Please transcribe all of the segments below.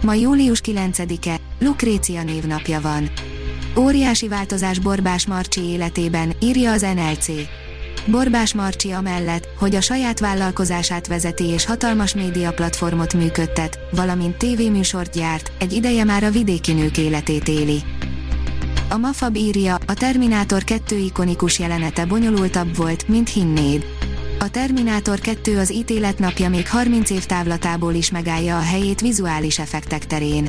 Ma július 9-e, Lukrécia névnapja van. Óriási változás Borbás Marcsi életében, írja az NLC. Borbás Marcsi amellett, hogy a saját vállalkozását vezeti és hatalmas média platformot működtet, valamint tévéműsort gyárt, egy ideje már a vidéki nők életét éli. A Mafab írja, a Terminátor 2 ikonikus jelenete bonyolultabb volt, mint hinnéd. A Terminátor 2 az ítélet napja még 30 év távlatából is megállja a helyét vizuális effektek terén.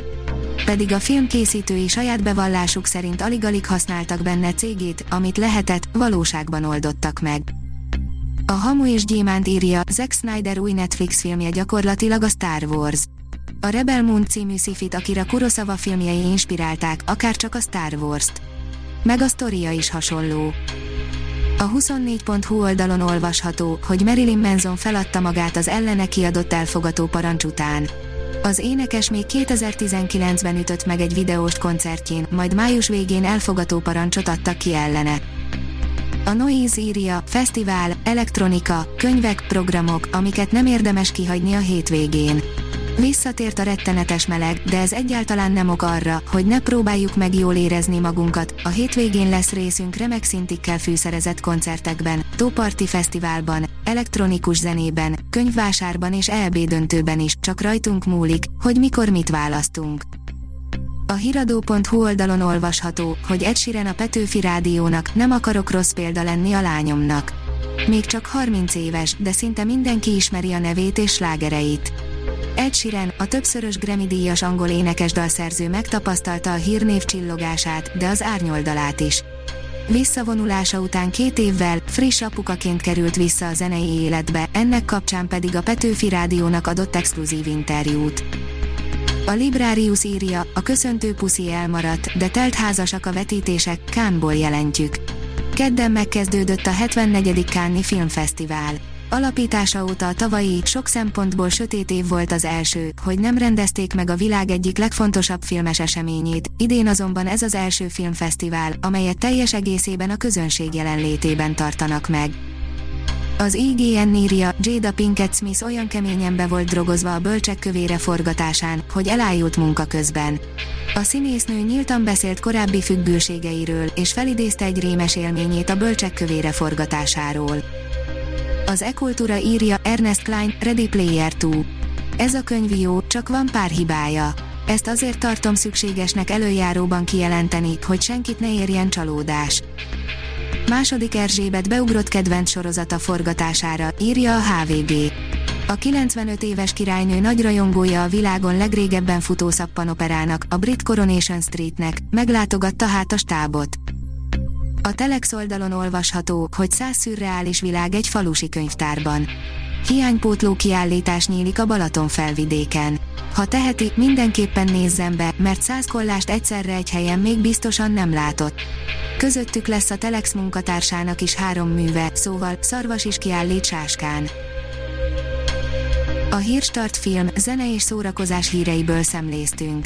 Pedig a film készítői saját bevallásuk szerint alig-alig használtak benne cégét, amit lehetett, valóságban oldottak meg. A Hamu és Gyémánt írja, Zack Snyder új Netflix filmje gyakorlatilag a Star Wars. A Rebel Moon című szifit Akira Kurosawa filmjei inspirálták, akár csak a Star Wars-t. Meg a sztoria is hasonló. A 24.hu oldalon olvasható, hogy Marilyn Manson feladta magát az ellene kiadott elfogató parancs után. Az énekes még 2019-ben ütött meg egy videós koncertjén, majd május végén elfogató parancsot adtak ki ellene. A Noise írja, fesztivál, elektronika, könyvek, programok, amiket nem érdemes kihagyni a hétvégén. Visszatért a rettenetes meleg, de ez egyáltalán nem ok arra, hogy ne próbáljuk meg jól érezni magunkat. A hétvégén lesz részünk remek szintikkel fűszerezett koncertekben, Tóparti Fesztiválban, elektronikus zenében, könyvvásárban és EB döntőben is, csak rajtunk múlik, hogy mikor mit választunk. A hiradó.hu oldalon olvasható, hogy Ed Sheeran a Petőfi Rádiónak nem akarok rossz példa lenni a lányomnak. Még csak 30 éves, de szinte mindenki ismeri a nevét és slágereit. Ed Sheeran, a többszörös Grammy-díjas angol énekes dalszerző megtapasztalta a hírnév csillogását, de az árnyoldalát is. Visszavonulása után két évvel, friss apukaként került vissza a zenei életbe, ennek kapcsán pedig a Petőfi Rádiónak adott exkluzív interjút. A Librarius írja, a köszöntő puszi elmaradt, de telt házasak a vetítések, Kánból jelentjük. Kedden megkezdődött a 74. Káni Filmfesztivál. Alapítása óta a tavalyi, sok szempontból sötét év volt az első, hogy nem rendezték meg a világ egyik legfontosabb filmes eseményét, idén azonban ez az első filmfesztivál, amelyet teljes egészében a közönség jelenlétében tartanak meg. Az IGN írja, Jada Pinkett Smith olyan keményen be volt drogozva a bölcsek kövére forgatásán, hogy elájult munka közben. A színésznő nyíltan beszélt korábbi függőségeiről, és felidézte egy rémes élményét a bölcsek kövére forgatásáról. Az e-kultúra írja Ernest Klein, Ready Player 2. Ez a könyv jó, csak van pár hibája. Ezt azért tartom szükségesnek előjáróban kijelenteni, hogy senkit ne érjen csalódás. Második Erzsébet beugrott kedvenc sorozata forgatására, írja a HVG. A 95 éves királynő nagy rajongója a világon legrégebben futó szappanoperának, a brit Coronation Streetnek, meglátogatta hát a stábot. A Telex oldalon olvasható, hogy száz szürreális világ egy falusi könyvtárban. Hiánypótló kiállítás nyílik a Balaton felvidéken. Ha teheti, mindenképpen nézzen be, mert száz kollást egyszerre egy helyen még biztosan nem látott. Közöttük lesz a Telex munkatársának is három műve, szóval Szarvas is kiállít Sáskán. A Hírstart film, zene és szórakozás híreiből szemléztünk.